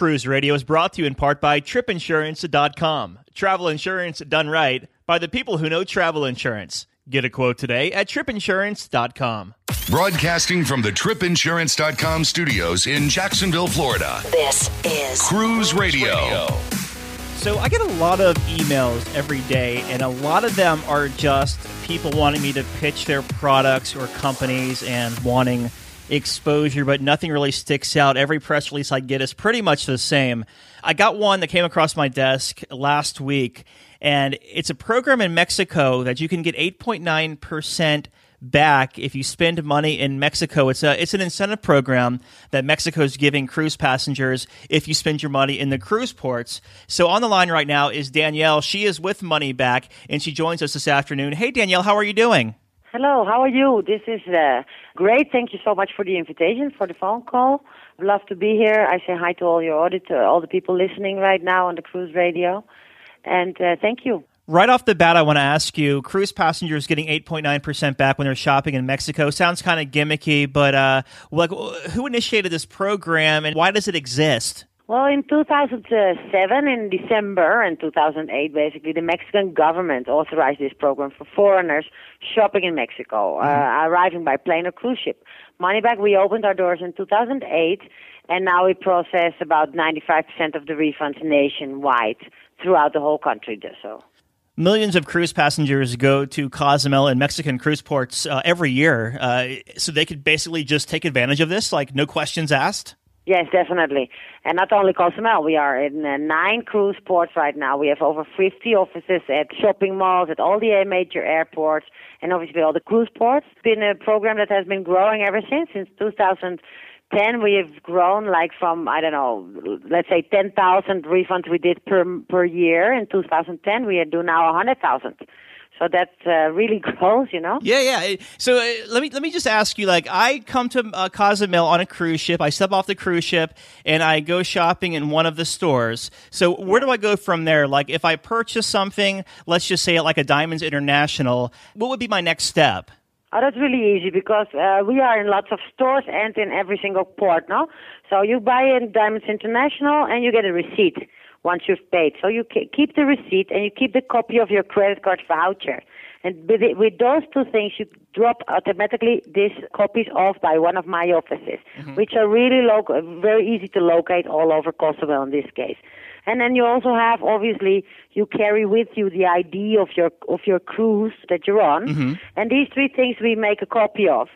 Cruise Radio is brought to you in part by tripinsurance.com. Travel insurance done right by the people who know travel insurance. Get a quote today at tripinsurance.com. Broadcasting from the tripinsurance.com studios in Jacksonville, Florida. This is Cruise Radio. So I get a lot of emails every day, and a lot of them are just people wanting me to pitch their products or companies and wanting exposure, but nothing really sticks out. Every press release I get is pretty much the same. I got one that came across my desk last week, and it's a program in Mexico that you can get 8.9% back if you spend money in Mexico. It's a it's an incentive program that Mexico is giving cruise passengers if you spend your money in the cruise ports. So on the line right now is Danielle. She is with Money Back and she joins us this afternoon. Hey Danielle, how are you doing? Hello, how are you? This is uh, great. Thank you so much for the invitation, for the phone call. I'd love to be here. I say hi to all your auditor, all the people listening right now on the cruise radio, and uh, thank you. Right off the bat, I want to ask you: cruise passengers getting 8.9% back when they're shopping in Mexico sounds kind of gimmicky, but uh, like, who initiated this program and why does it exist? Well, in 2007, in December, and 2008, basically, the Mexican government authorized this program for foreigners shopping in Mexico, uh, arriving by plane or cruise ship. Moneyback, we opened our doors in 2008, and now we process about 95% of the refunds nationwide throughout the whole country. So. Millions of cruise passengers go to Cozumel and Mexican cruise ports uh, every year, uh, so they could basically just take advantage of this, like no questions asked. Yes, definitely. And not only Cozumel, we are in uh, nine cruise ports right now. We have over 50 offices at shopping malls, at all the major airports, and obviously all the cruise ports. It's been a program that has been growing ever since. Since 2010, we have grown like from, I don't know, let's say 10,000 refunds we did per, per year. In 2010, we are do now 100,000 so that uh, really grows, you know. Yeah, yeah. So uh, let me let me just ask you. Like, I come to uh, Cozumel on a cruise ship. I step off the cruise ship and I go shopping in one of the stores. So where do I go from there? Like, if I purchase something, let's just say like a Diamonds International, what would be my next step? Oh, that's really easy because uh, we are in lots of stores and in every single port, no? So you buy in Diamonds International and you get a receipt once you've paid. So you keep the receipt and you keep the copy of your credit card voucher. And with, it, with those two things, you drop automatically these copies off by one of my offices, mm-hmm. which are really local, very easy to locate all over Cozumel in this case. And then you also have, obviously, you carry with you the ID of your of your cruise that you're on, mm-hmm. and these three things we make a copy of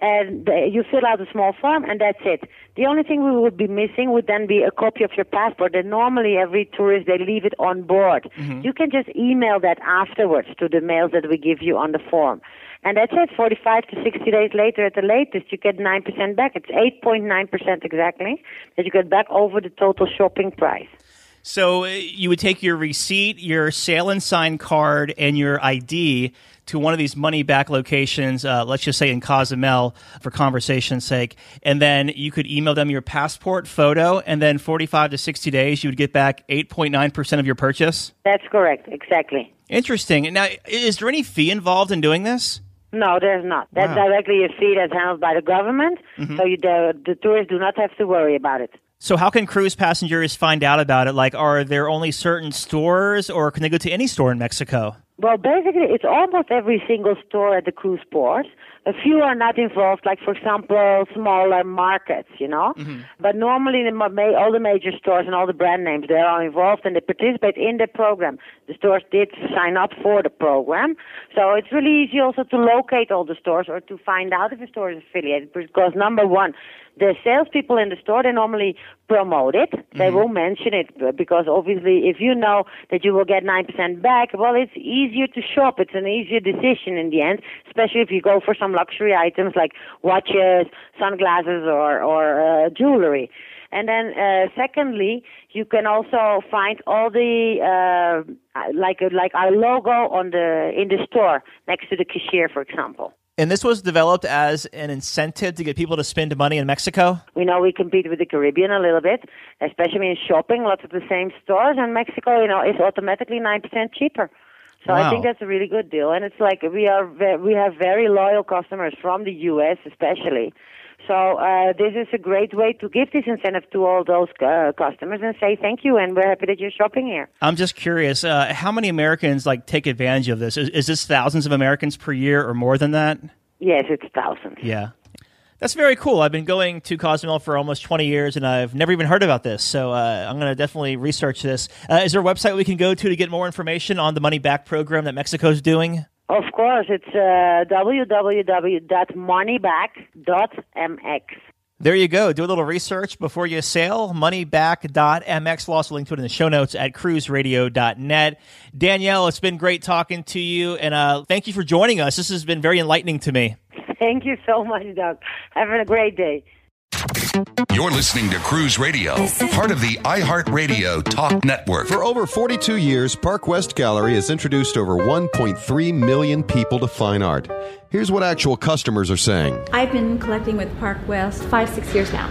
and you fill out a small form and that's it. The only thing we would be missing would then be a copy of your passport. And normally every tourist they leave it on board. Mm-hmm. You can just email that afterwards to the mails that we give you on the form. And that's it. 45 to 60 days later at the latest, you get 9% back. It's 8.9% exactly that you get back over the total shopping price. So uh, you would take your receipt, your sale and sign card, and your ID to one of these money back locations, uh, let's just say in Cozumel for conversation's sake, and then you could email them your passport photo, and then 45 to 60 days, you would get back 8.9% of your purchase? That's correct, exactly. Interesting. Now, is there any fee involved in doing this? No, there's not. That's wow. directly a fee that's handled by the government, mm-hmm. so you, the, the tourists do not have to worry about it. So, how can cruise passengers find out about it? Like, are there only certain stores, or can they go to any store in Mexico? Well, basically, it's almost every single store at the cruise port. A few are not involved, like, for example, smaller markets, you know. Mm-hmm. But normally, the, all the major stores and all the brand names, they are involved and they participate in the program. The stores did sign up for the program. So it's really easy also to locate all the stores or to find out if a store is affiliated. Because, number one, the salespeople in the store, they normally promote it. They mm-hmm. will mention it because obviously if you know that you will get 9% back, well, it's easier to shop. It's an easier decision in the end, especially if you go for some luxury items like watches, sunglasses, or, or uh, jewelry. And then, uh, secondly, you can also find all the uh, like like our logo on the in the store next to the cashier, for example. And this was developed as an incentive to get people to spend money in Mexico? We know we compete with the Caribbean a little bit, especially in shopping, lots of the same stores. And Mexico, you know, is automatically 9% cheaper. So wow. I think that's a really good deal. And it's like we are ve- we have very loyal customers from the U.S. especially. So uh, this is a great way to give this incentive to all those uh, customers and say thank you, and we're happy that you're shopping here. I'm just curious, uh, how many Americans like take advantage of this? Is, is this thousands of Americans per year or more than that? Yes, it's thousands. Yeah. That's very cool. I've been going to Cozumel for almost 20 years, and I've never even heard about this. So uh, I'm going to definitely research this. Uh, is there a website we can go to to get more information on the money back program that Mexico's doing? Of course, it's uh, www.moneyback.mx. There you go. Do a little research before you sail. Moneyback.mx. We'll also link to it in the show notes at cruiseradio.net. Danielle, it's been great talking to you, and uh, thank you for joining us. This has been very enlightening to me. Thank you so much, Doug. Have a great day. You're listening to Cruise Radio, part of the iHeartRadio Talk Network. For over 42 years, Park West Gallery has introduced over 1.3 million people to fine art. Here's what actual customers are saying. I've been collecting with Park West five, six years now.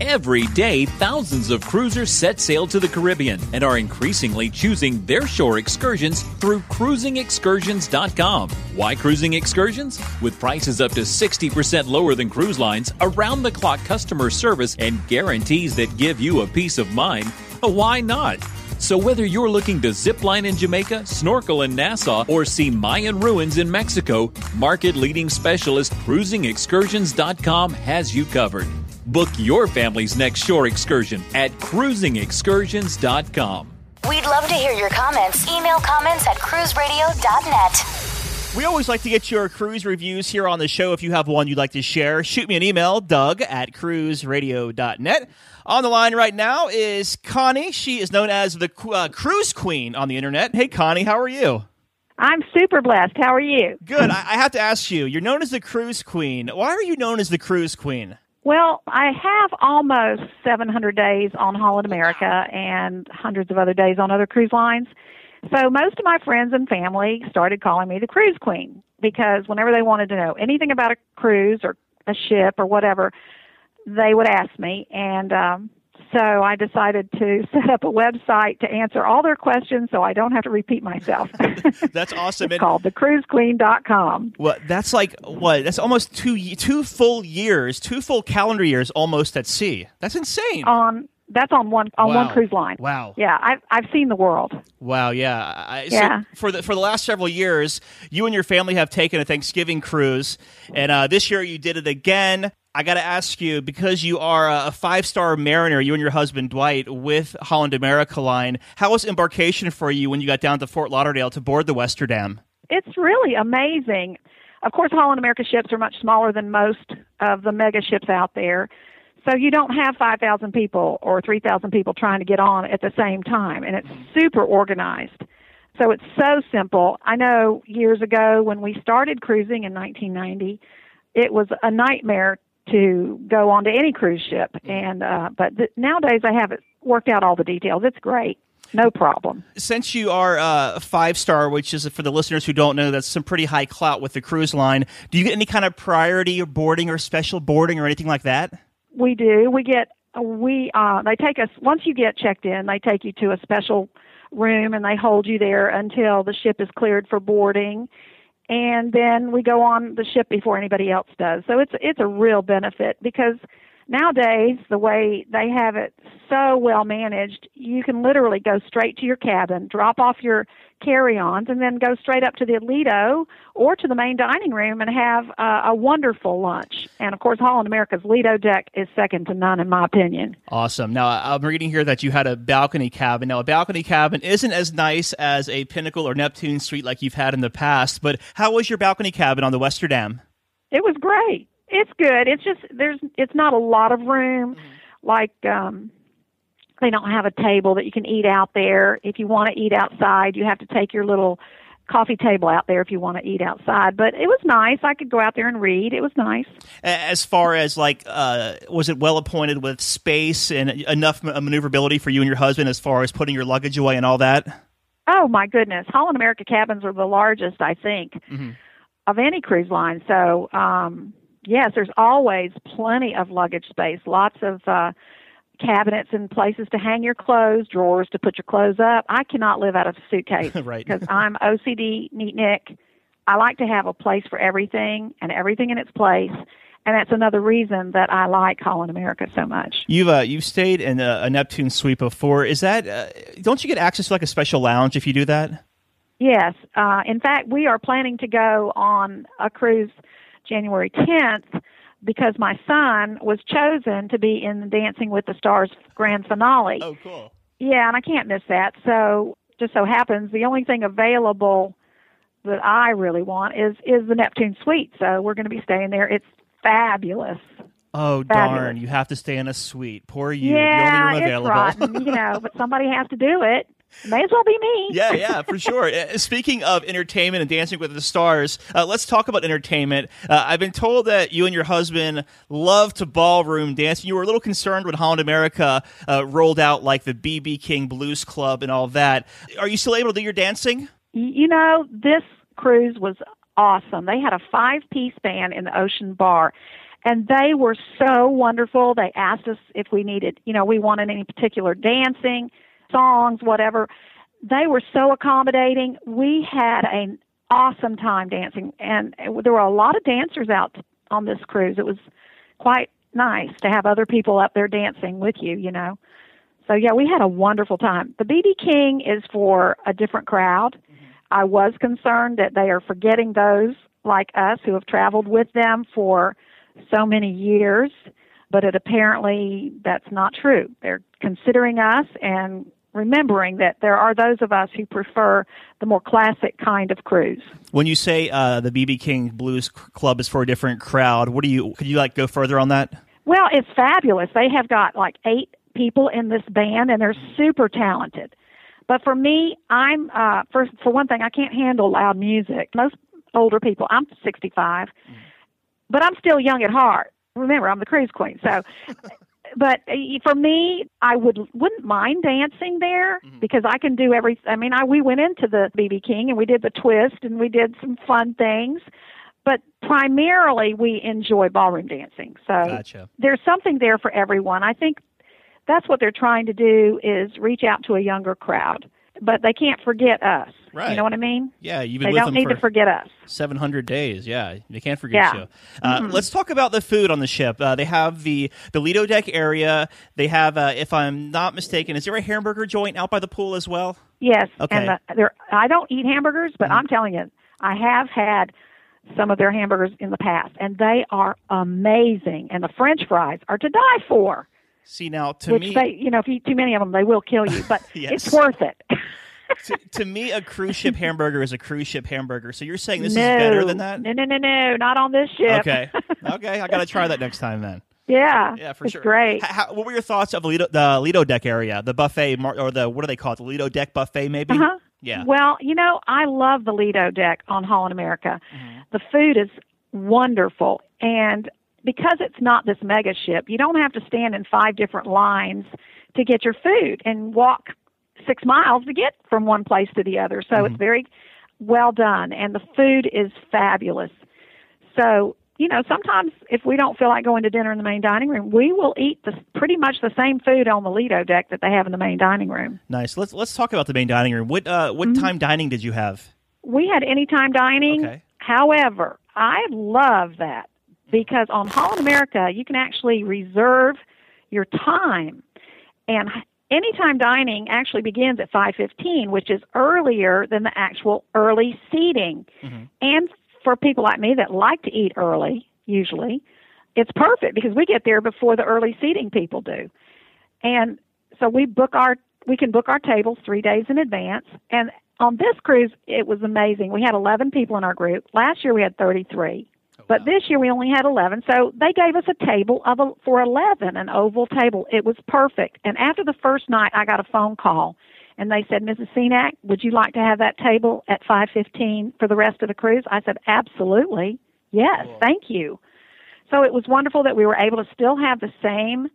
Every day, thousands of cruisers set sail to the Caribbean and are increasingly choosing their shore excursions through cruisingexcursions.com. Why cruising excursions? With prices up to 60% lower than cruise lines, around the clock customer service, and guarantees that give you a peace of mind, why not? So, whether you're looking to zip line in Jamaica, snorkel in Nassau, or see Mayan ruins in Mexico, market leading specialist cruisingexcursions.com has you covered. Book your family's next shore excursion at cruisingexcursions.com. We'd love to hear your comments. Email comments at cruiseradio.net. We always like to get your cruise reviews here on the show. If you have one you'd like to share, shoot me an email, doug at cruiseradio.net. On the line right now is Connie. She is known as the uh, cruise queen on the internet. Hey, Connie, how are you? I'm super blessed. How are you? Good. I, I have to ask you, you're known as the cruise queen. Why are you known as the cruise queen? Well, I have almost 700 days on Holland America and hundreds of other days on other cruise lines. So most of my friends and family started calling me the cruise queen because whenever they wanted to know anything about a cruise or a ship or whatever, they would ask me. And um, so I decided to set up a website to answer all their questions so I don't have to repeat myself. that's awesome. it's and, called thecruisequeen.com. Well, that's like what? That's almost two two full years, two full calendar years almost at sea. That's insane. On that's on one on wow. one cruise line. Wow. Yeah, I've I've seen the world. Wow. Yeah. I, yeah. So for the for the last several years, you and your family have taken a Thanksgiving cruise, and uh, this year you did it again. I got to ask you because you are a five star mariner, you and your husband Dwight with Holland America Line. How was embarkation for you when you got down to Fort Lauderdale to board the Westerdam? It's really amazing. Of course, Holland America ships are much smaller than most of the mega ships out there. So you don't have 5,000 people or 3,000 people trying to get on at the same time, and it's super organized. So it's so simple. I know years ago when we started cruising in 1990, it was a nightmare to go onto any cruise ship, and uh, but th- nowadays I have it worked out all the details. It's great. No problem. Since you are uh, five star, which is for the listeners who don't know, that's some pretty high clout with the cruise line. Do you get any kind of priority or boarding or special boarding or anything like that? We do. We get we uh they take us once you get checked in, they take you to a special room and they hold you there until the ship is cleared for boarding. And then we go on the ship before anybody else does. So it's it's a real benefit because nowadays the way they have it so well managed, you can literally go straight to your cabin, drop off your carry-ons, and then go straight up to the Lido or to the main dining room and have uh, a wonderful lunch. And of course, Holland America's Lido deck is second to none, in my opinion. Awesome. Now I'm reading here that you had a balcony cabin. Now a balcony cabin isn't as nice as a Pinnacle or Neptune suite like you've had in the past. But how was your balcony cabin on the Westerdam? It was great. It's good. It's just there's it's not a lot of room. Mm-hmm. Like um they don't have a table that you can eat out there. If you want to eat outside, you have to take your little coffee table out there if you want to eat outside. But it was nice. I could go out there and read. It was nice. As far as like, uh, was it well appointed with space and enough maneuverability for you and your husband as far as putting your luggage away and all that? Oh my goodness, Holland America cabins are the largest, I think, mm-hmm. of any cruise line. So um, yes, there's always plenty of luggage space. Lots of uh, cabinets and places to hang your clothes, drawers to put your clothes up. I cannot live out of a suitcase right. because I'm OCD neat Nick. I like to have a place for everything and everything in its place. And that's another reason that I like Holland America so much. You've uh, you've stayed in a, a, Neptune suite before. Is that uh, don't you get access to like a special lounge if you do that? Yes. Uh, in fact, we are planning to go on a cruise January 10th because my son was chosen to be in the Dancing with the Stars grand finale. Oh, cool. Yeah, and I can't miss that. So, just so happens the only thing available that I really want is is the Neptune Suite. So, we're going to be staying there. It's fabulous. Oh Fabulous. darn! You have to stay in a suite. Poor you. Yeah, the only room it's rotten, you know. But somebody has to do it. May as well be me. yeah, yeah, for sure. Uh, speaking of entertainment and Dancing with the Stars, uh, let's talk about entertainment. Uh, I've been told that you and your husband love to ballroom dance. You were a little concerned when Holland America uh, rolled out like the BB King Blues Club and all that. Are you still able to do your dancing? You know, this cruise was awesome. They had a five piece band in the Ocean Bar and they were so wonderful. They asked us if we needed, you know, we wanted any particular dancing, songs, whatever. They were so accommodating. We had an awesome time dancing, and there were a lot of dancers out on this cruise. It was quite nice to have other people up there dancing with you, you know. So yeah, we had a wonderful time. The BB King is for a different crowd. Mm-hmm. I was concerned that they are forgetting those like us who have traveled with them for so many years, but it apparently that's not true. They're considering us and remembering that there are those of us who prefer the more classic kind of cruise. When you say uh, the BB King Blues Club is for a different crowd, what do you could you like go further on that? Well, it's fabulous. They have got like eight people in this band, and they're super talented. But for me, I'm uh, for for one thing, I can't handle loud music. Most older people, I'm 65. Mm but I'm still young at heart. Remember, I'm the cruise queen. So, but uh, for me, I would wouldn't mind dancing there mm-hmm. because I can do every. I mean, I we went into the BB King and we did the twist and we did some fun things, but primarily we enjoy ballroom dancing. So gotcha. there's something there for everyone. I think that's what they're trying to do is reach out to a younger crowd but they can't forget us. Right. You know what I mean? Yeah, you've been they don't need for to forget us. 700 days. Yeah, they can't forget yeah. you. Uh, mm-hmm. Let's talk about the food on the ship. Uh, they have the the Lido deck area. They have, uh, if I'm not mistaken, is there a hamburger joint out by the pool as well? Yes. Okay. And the, there, I don't eat hamburgers, but mm-hmm. I'm telling you, I have had some of their hamburgers in the past, and they are amazing. And the French fries are to die for. See now, to Which me, they, you know, if you eat too many of them, they will kill you. But yes. it's worth it. to, to, me, a cruise ship hamburger is a cruise ship hamburger. So you're saying this no. is better than that? No, no, no, no, not on this ship. Okay, okay, I got to try that next time then. Yeah, yeah, for it's sure. Great. How, what were your thoughts of Lido, the Lido deck area, the buffet, or the what do they call it, the Lido deck buffet, maybe? Uh-huh. Yeah. Well, you know, I love the Lido deck on Holland America. Mm-hmm. The food is wonderful, and because it's not this mega ship, you don't have to stand in five different lines to get your food and walk six miles to get from one place to the other. So mm-hmm. it's very well done, and the food is fabulous. So you know, sometimes if we don't feel like going to dinner in the main dining room, we will eat the pretty much the same food on the Lido deck that they have in the main dining room. Nice. Let's let's talk about the main dining room. What uh, what mm-hmm. time dining did you have? We had any time dining. Okay. However, I love that because on Holland America you can actually reserve your time and anytime dining actually begins at 5:15, which is earlier than the actual early seating. Mm-hmm. And for people like me that like to eat early, usually, it's perfect because we get there before the early seating people do. And so we book our we can book our tables 3 days in advance and on this cruise it was amazing. We had 11 people in our group. Last year we had 33. But this year we only had 11, so they gave us a table of a, for 11, an oval table. It was perfect. And after the first night, I got a phone call, and they said, Mrs. Cenac, would you like to have that table at 5:15 for the rest of the cruise? I said, absolutely, yes, cool. thank you. So it was wonderful that we were able to still have the same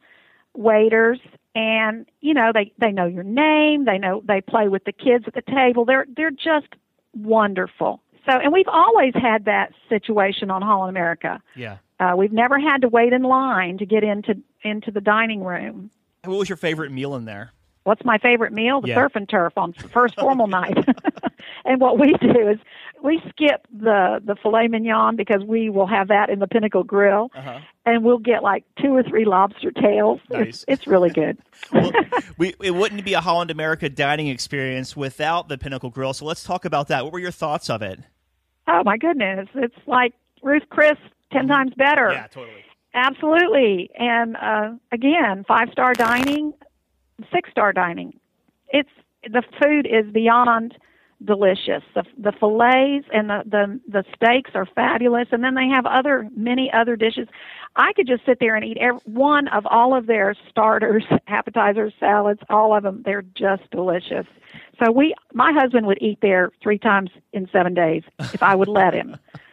waiters and you know they they know your name they know they play with the kids at the table they're they're just wonderful so and we've always had that situation on Holland America yeah uh, we've never had to wait in line to get into into the dining room what was your favorite meal in there what's my favorite meal? The yeah. surf and turf on first formal night. and what we do is we skip the the filet mignon because we will have that in the Pinnacle Grill, uh-huh. And we'll get like two or three lobster tails. Nice. It's, it's really good. well, we, it wouldn't be a Holland America dining experience without the Pinnacle Grill. So let's talk about that. What were your thoughts of it? Oh my goodness, it's like Ruth Chris 10 mm-hmm. times better. Yeah, totally. Absolutely. And uh, again, five star dining, six star dining. It's the food is beyond delicious. The the fillets and the, the the steaks are fabulous, and then they have other many other dishes. I could just sit there and eat every, one of all of their starters, appetizers, salads, all of them. They're just delicious. So we, my husband would eat there three times in seven days if I would let him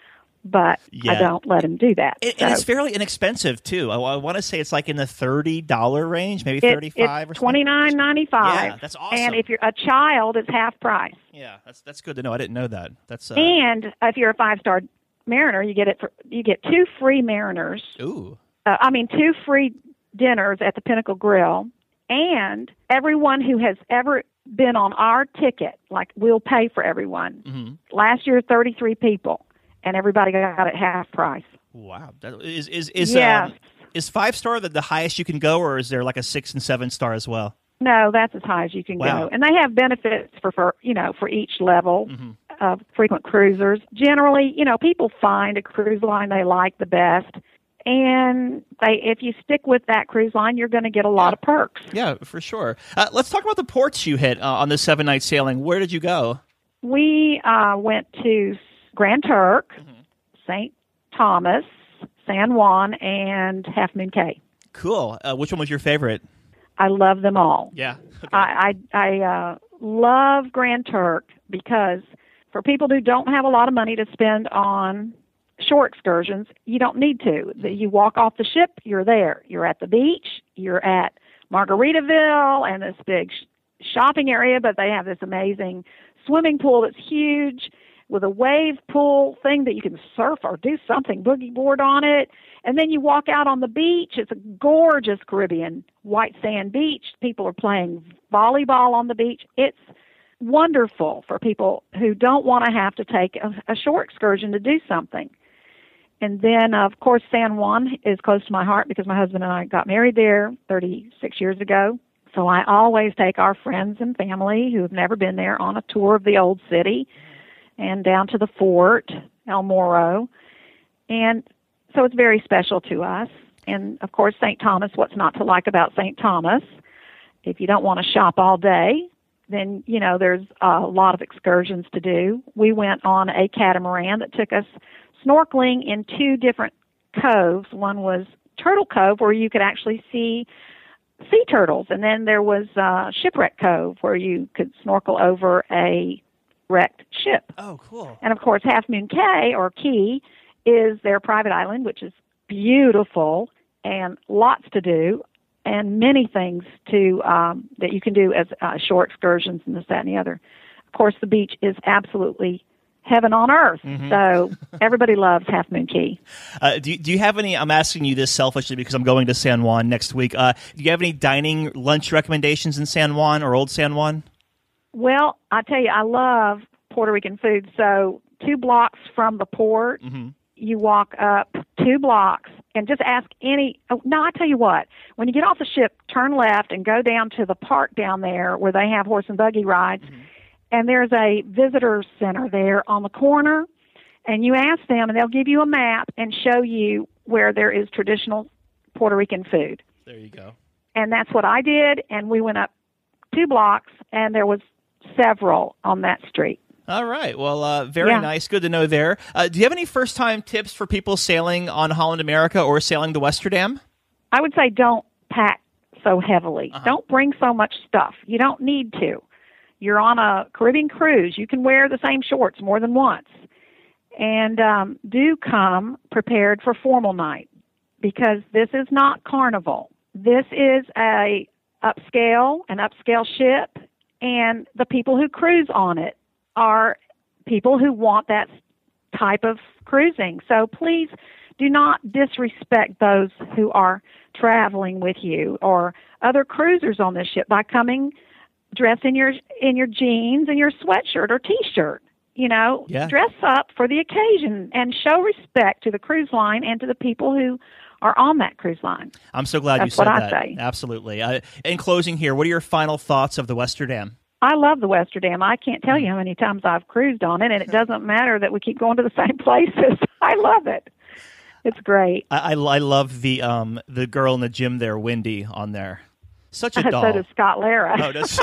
but yeah. I don't let him do that. It, so. And it's fairly inexpensive too. I, I, want to say it's like in the thirty dollar range, maybe thirty five or twenty nine ninety five. Yeah, that's awesome. And if you're a child, it's half price. Yeah, that's that's good to know. I didn't know that. That's uh... and if you're a five star Mariner, you get it for you get two free Mariners. Ooh. Uh, I mean, two free dinners at the Pinnacle Grill, and everyone who has ever been on our ticket, like we'll pay for everyone. Mm-hmm. Last year, 33 people and everybody got it half price. Wow, that is is is yes. um, is five star the, the highest you can go, or is there like a six and seven star as well? No, that's as high as you can wow. go, and they have benefits for, for you know for each level mm-hmm. of frequent cruisers. Generally, you know, people find a cruise line they like the best, and they if you stick with that cruise line, you're going to get a lot of perks. Yeah, for sure. Uh, let's talk about the ports you hit uh, on the seven night sailing. Where did you go? We uh, went to Grand Turk, mm-hmm. St. Thomas, San Juan, and Half Moon Cay. Cool. Uh, which one was your favorite? I love them all. Yeah. Okay. I I, I uh, love Grand Turk because for people who don't have a lot of money to spend on shore excursions, you don't need to. You walk off the ship, you're there. You're at the beach. You're at Margaritaville and this big shopping area, but they have this amazing swimming pool that's huge with a wave pool thing that you can surf or do something, boogie board on it. And then you walk out on the beach. It's a gorgeous Caribbean white sand beach. People are playing volleyball on the beach. It's wonderful for people who don't want to have to take a, a short excursion to do something. And then, of course, San Juan is close to my heart because my husband and I got married there 36 years ago. So I always take our friends and family who have never been there on a tour of the old city and down to the fort, El Morro. And so it's very special to us. And of course, St. Thomas, what's not to like about St. Thomas? If you don't want to shop all day, then, you know, there's a lot of excursions to do. We went on a catamaran that took us snorkeling in two different coves. One was Turtle Cove, where you could actually see sea turtles, and then there was uh, Shipwreck Cove, where you could snorkel over a wrecked ship. Oh, cool. And of course, Half Moon Cay or Key is their private island, which is beautiful and lots to do and many things to um, that you can do as uh, short excursions and this, that, and the other. Of course, the beach is absolutely heaven on earth. Mm-hmm. So everybody loves Half Moon Key. Uh, do, do you have any? I'm asking you this selfishly because I'm going to San Juan next week. Uh, do you have any dining lunch recommendations in San Juan or Old San Juan? Well, I tell you, I love Puerto Rican food. So two blocks from the port, mm-hmm. you walk up two blocks and just ask any. Oh, no, I tell you what. When you get off the ship, turn left and go down to the park down there where they have horse and buggy rides. Mm-hmm. And there's a visitor center there on the corner. And you ask them, and they'll give you a map and show you where there is traditional Puerto Rican food. There you go. And that's what I did. And we went up two blocks, and there was several on that street. All right. Well, uh, very Yeah. nice. Good to know there. Uh, do you have any first time tips for people sailing on Holland America or sailing the Westerdam? I would say don't pack so heavily. Uh-huh. Don't bring so much stuff. You don't need to. you're on a Caribbean cruise, you can wear the same shorts more than once. And um, do come prepared for formal night because this is not carnival. This is a upscale, an upscale ship, and the people who cruise on it are people who want that type of cruising. So please do not disrespect those who are traveling with you or other cruisers on this ship by coming dressed in your in your jeans and your sweatshirt or t-shirt. You know, Yeah. dress up for the occasion and show respect to the cruise line and to the people who are on that cruise line. I'm so glad you said what I that. say. Absolutely. Uh, in closing, here, what are your final thoughts of the Westerdam? I love the Westerdam. I can't tell you how many times I've cruised on it, and it doesn't matter that we keep going to the same places. I love it. It's great. I, I, I love the um the girl in the gym there, Wendy, on there. Such a doll. so does Scott Lara. Oh, does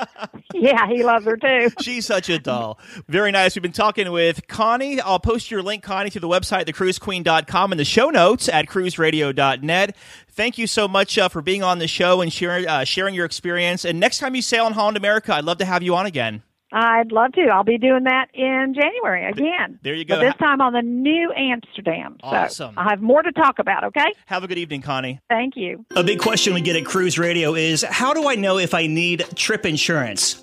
yeah, he loves her too. She's such a doll. Very nice. We've been talking with Connie. I'll post your link, Connie, to the website, thecruisequeen.com, and the show notes at cruiseradio.net. Thank you so much uh, for being on the show and sharing, uh, sharing your experience. And next time you sail on Holland America, I'd love to have you on again. I'd love to. I'll be doing that in January again. There you go. But this time on the Nieuw Amsterdam. So Awesome. I have more to talk about, okay? Have a good evening, Connie. Thank you. A big question we get at Cruise Radio is how do I know if I need trip insurance?